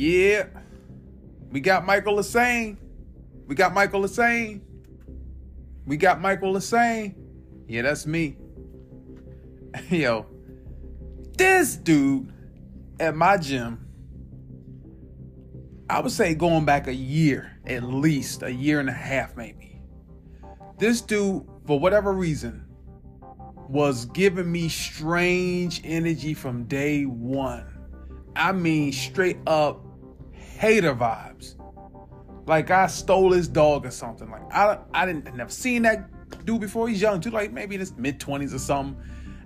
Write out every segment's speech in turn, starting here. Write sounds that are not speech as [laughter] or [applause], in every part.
Yeah. We got Michael Lassane. We got Michael Lassane. We got Michael Lassane. Yeah, that's me. [laughs] Yo, this dude at my gym, I would say going back a year, at least a year and a half, maybe. This dude, for whatever reason, was giving me strange energy from day one. I mean, straight up hater vibes. Like I stole his dog or something. Like I, I didn't I never seen that dude before. He's young too, like maybe in his mid twenties or something.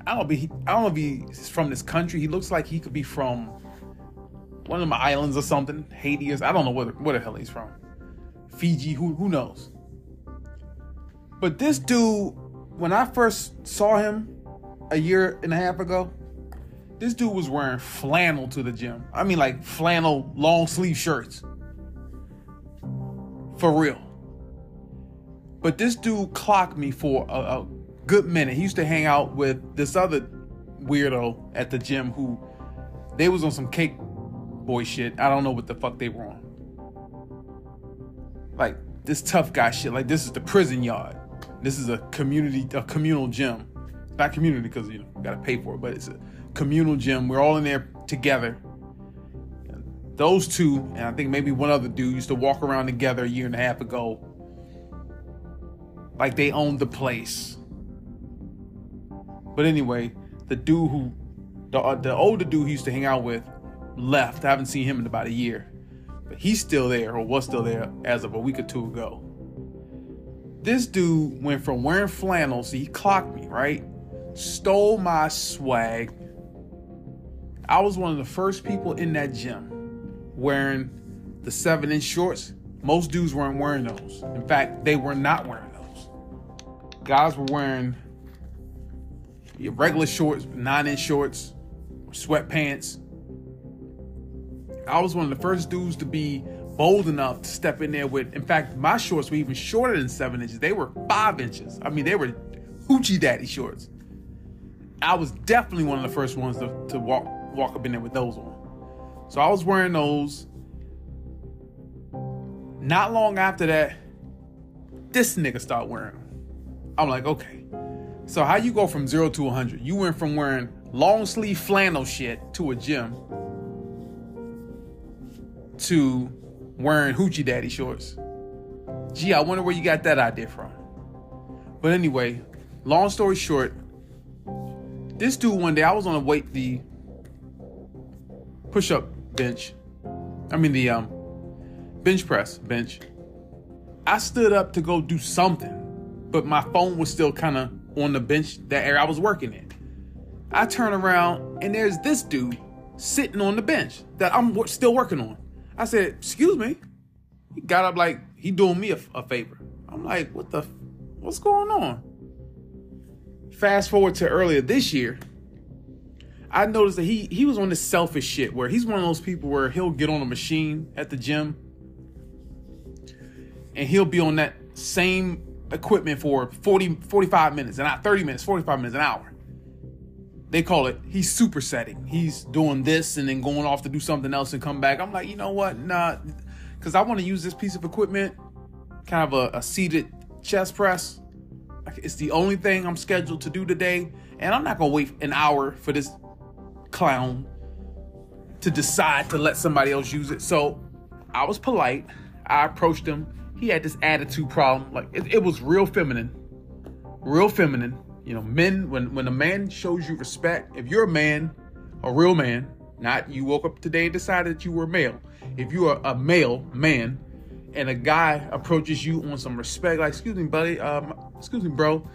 I don't be I don't know if he's from this country. He looks like he could be from one of my islands or something. Haiti is. I don't know where, where the hell he's from. Fiji. Who who knows? But this dude, when I first saw him a year and a half ago, this dude was wearing flannel to the gym. I mean, like flannel long sleeve shirts. For real. But this dude clocked me for a, a good minute. He used to hang out with this other weirdo at the gym who they was on some cake boy shit. I don't know what the fuck they were on. Like this tough guy shit. Like this is the prison yard. This is a community, a communal gym. Not community because you know gotta pay for it, but it's a communal gym. We're all in there together. Those two, and I think maybe one other dude used to walk around together a year and a half ago. Like they owned the place. But anyway, the dude who, the, uh, the older dude he used to hang out with, left. I haven't seen him in about a year. But he's still there, or was still there as of a week or two ago. This dude went from wearing flannels, he clocked me, right? Stole my swag. I was one of the first people in that gym wearing the seven inch shorts. Most dudes weren't wearing those. In fact, they were not wearing those. Guys were wearing regular shorts, nine inch shorts, sweatpants. I was one of the first dudes to be bold enough to step in there with. In fact, my shorts were even shorter than seven inches. They were five inches. I mean, they were hoochie daddy shorts. I was definitely one of the first ones to, to walk walk up in there with those on. So I was wearing those. Not long after that, this nigga started wearing them. I'm like, okay. So how you go from zero to 100? You went from wearing long sleeve flannel shit to a gym to wearing hoochie daddy shorts. Gee, I wonder where you got that idea from. But anyway, long story short, this dude one day I was on a weight the push-up bench. I mean the um bench press bench. I stood up to go do something, but my phone was still kind of on the bench that area I was working in. I turn around and there's this dude sitting on the bench that I'm still working on. I said, "Excuse me." He got up like he doing me a, a favor. I'm like, "What the? What's going on?" Fast forward to earlier this year, I noticed that he he was on this selfish shit where he's one of those people where he'll get on a machine at the gym and he'll be on that same equipment for 40 45 minutes and not 30 minutes 45 minutes an hour. They call it he's supersetting. He's doing this and then going off to do something else and come back. I'm like you know what? Nah. Because i want to use this piece of equipment kind of a, a seated chest press it's the only thing i'm scheduled to do today and i'm not gonna wait an hour for this clown to decide to let somebody else use it so i was polite i approached him he had this attitude problem. Like it, it was real feminine, real feminine. You know, men when when a man shows you respect, if you're a man, a real man, not you woke up today and decided that you were male. If you are a male man, and a guy approaches you on some respect, like excuse me, buddy, um, excuse me, bro,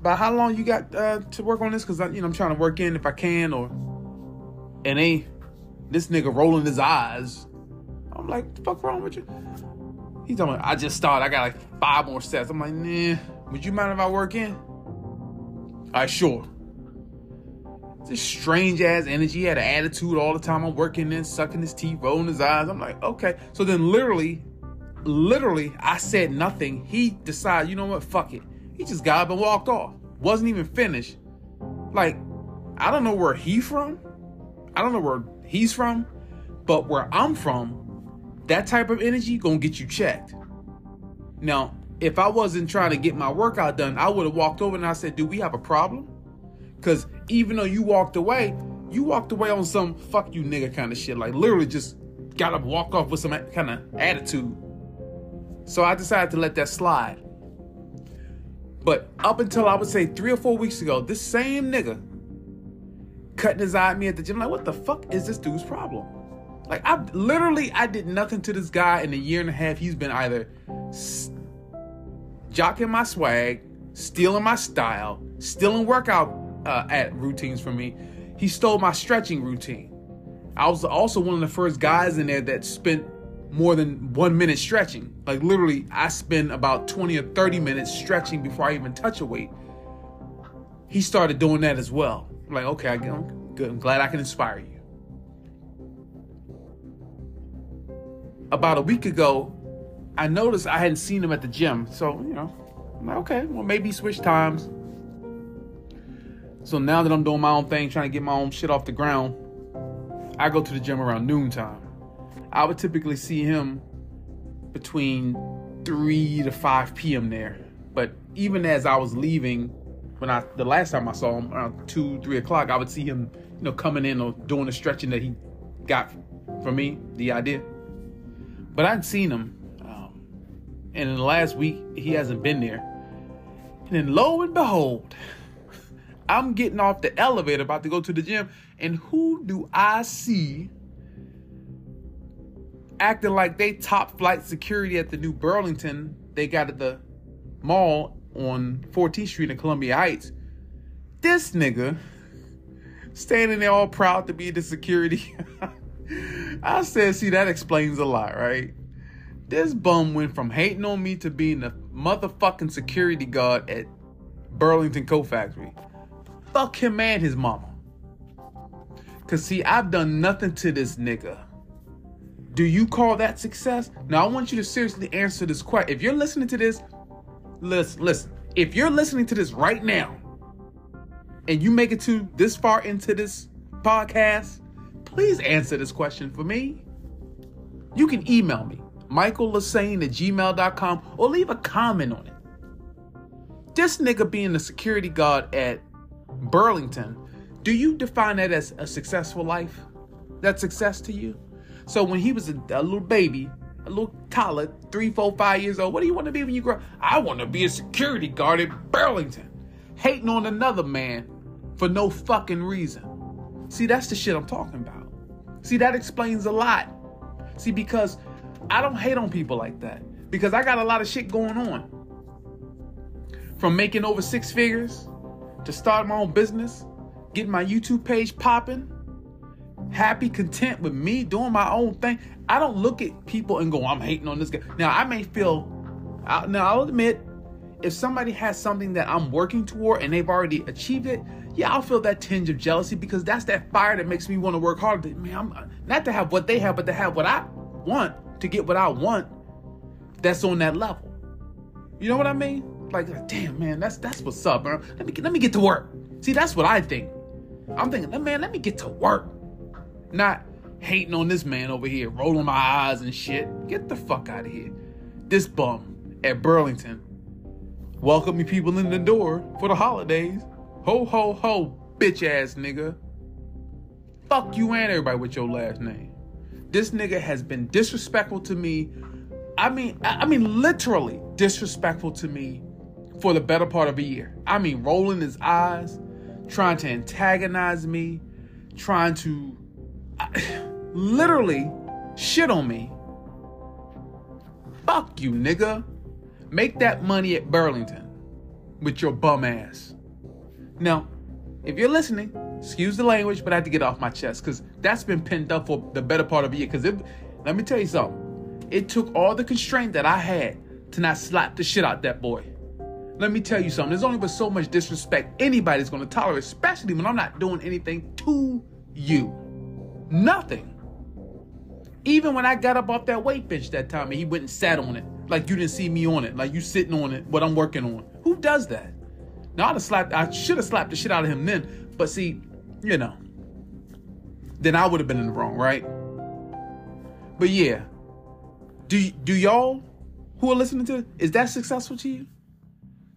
about how long you got uh, to work on this? Because you know I'm trying to work in if I can, or and they this nigga rolling his eyes. I'm like, the fuck wrong with you? He's talking I just started. I got like five more sets. I'm like, nah, would you mind if I work in? Right, sure. This strange ass energy. Had an attitude all the time. I'm working in, sucking his teeth, rolling his eyes. I'm like, okay. So then literally, literally, I said nothing. He decided, you know what, fuck it. He just got up and walked off. Wasn't even finished. Like, I don't know where he from. I don't know where he's from. But where I'm from, that type of energy gonna get you checked. Now, if I wasn't trying to get my workout done, I would have walked over and I said, "Do we have a problem?" Because even though you walked away, you walked away on some "fuck you nigga" kind of shit. Like literally, just got to walk off with some kind of attitude. So I decided to let that slide. But up until I would say three or four weeks ago, this same nigga cutting his eye at me at the gym. Like, what the fuck is this dude's problem? Like, I literally I did nothing to this guy in a year and a half. He's been either jocking my swag, stealing my style, stealing workout uh, at routines from me. He stole my stretching routine. I was also one of the first guys in there that spent more than one minute stretching. Like literally, I spend about 20 or 30 minutes stretching before I even touch a weight. He started doing that as well. I'm like, okay, I'm good. I'm glad I can inspire you. About a week ago, I noticed I hadn't seen him at the gym. So, you know, I'm like, okay, well, maybe switch times. So now that I'm doing my own thing, trying to get my own shit off the ground, I go to the gym around noontime. I would typically see him between 3 to 5 p.m. there. But even as I was leaving, when I the last time I saw him around 2, 3 o'clock, I would see him, you know, coming in or doing the stretching that he got from me, the idea. But I'd seen him. Um, and in the last week, he hasn't been there. And then lo and behold, [laughs] I'm getting off the elevator about to go to the gym. And who do I see acting like they top flight security at the new Burlington they got at the mall on 14th Street in Columbia Heights. This nigga standing there all proud to be the security. [laughs] I said, see, that explains a lot, right? This bum went from hating on me to being the motherfucking security guard at Burlington Coat Factory. Fuck him and his mama. Cause see, I've done nothing to this nigga. Do you call that success? Now I want you to seriously answer this question. If you're listening to this, listen, listen. If you're listening to this right now, and you make it to this far into this podcast, please answer this question for me. You can email me, michaellesane at gmail.com, or leave a comment on it. This nigga being the security guard at Burlington, do you define that as a successful life? That success to you? So when he was a, a little baby, a little toddler, three, four, five years old, what do you want to be when you grow? Up? I want to be a security guard at Burlington, hating on another man for no fucking reason. See, that's the shit I'm talking about. See, that explains a lot. See, because I don't hate on people like that because I got a lot of shit going on. From making over six figures to start my own business, getting my YouTube page popping, happy, content with me doing my own thing. I don't look at people and go, I'm hating on this guy. Now, I may feel, now I'll admit, if somebody has something that I'm working toward and they've already achieved it, yeah, I'll feel that tinge of jealousy because that's that fire that makes me want to work harder. Man, I'm not to have what they have, but to have what I want, to get what I want that's on that level. You know what I mean? Like, damn, man, that's that's what's up, man. Let me let me get to work. See, that's what I think. I'm thinking, man, let me get to work. Not hating on this man over here, rolling my eyes and shit. Get the fuck out of here. This bum at Burlington welcoming people in the door for the holidays. Ho ho ho, bitch ass nigga. Fuck you and everybody with your last name. This nigga has been disrespectful to me. I mean, I mean literally disrespectful to me for the better part of a year. I mean, rolling his eyes, trying to antagonize me, trying to literally shit on me. Fuck you, nigga. Make that money at Burlington with your bum ass. Now, if you're listening, excuse the language, but I had to get off my chest because that's been pinned up for the better part of a year. Because let me tell you something. It took all the constraint that I had to not slap the shit out that boy. Let me tell you something. There's only but so much disrespect anybody's to tolerate, especially when I'm not doing anything to you. Nothing. Even when I got up off that weight bench that time and he went and sat on it, like you didn't see me on it, like you sitting on it, what I'm working on. Who does that? Now I'd slapped, I should have slapped the shit out of him then, but see, you know, then I would have been in the wrong, right? But yeah, do do y'all who are listening to is that successful to you?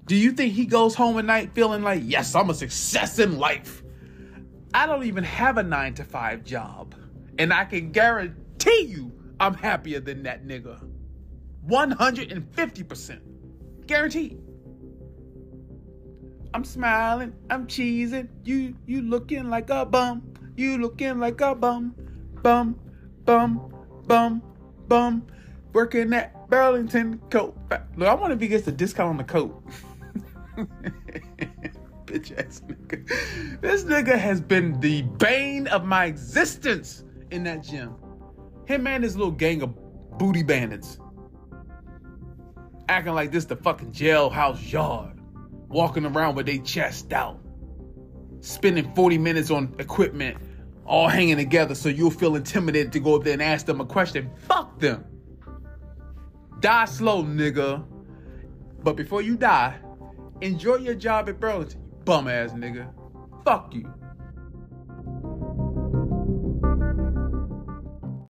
Do you think he goes home at night feeling like, yes, I'm a success in life? I don't even have a nine to five job. And I can guarantee you I'm happier than that nigga. 150%. Guaranteed. I'm smiling, I'm cheesing. You you looking like a bum. You looking like a bum. Bum, bum, bum, bum. Working at Burlington coat. Look, I wonder if he gets a discount on the coat. [laughs] Bitch ass nigga. This nigga has been the bane of my existence in that gym. Him and his little gang of booty bandits. Acting like this the fucking jailhouse yard walking around with their chest out, spending 40 minutes on equipment, all hanging together so you'll feel intimidated to go up there and ask them a question. Fuck them. Die slow, nigga. But before you die, enjoy your job at Burlington, bum ass nigga. Fuck you.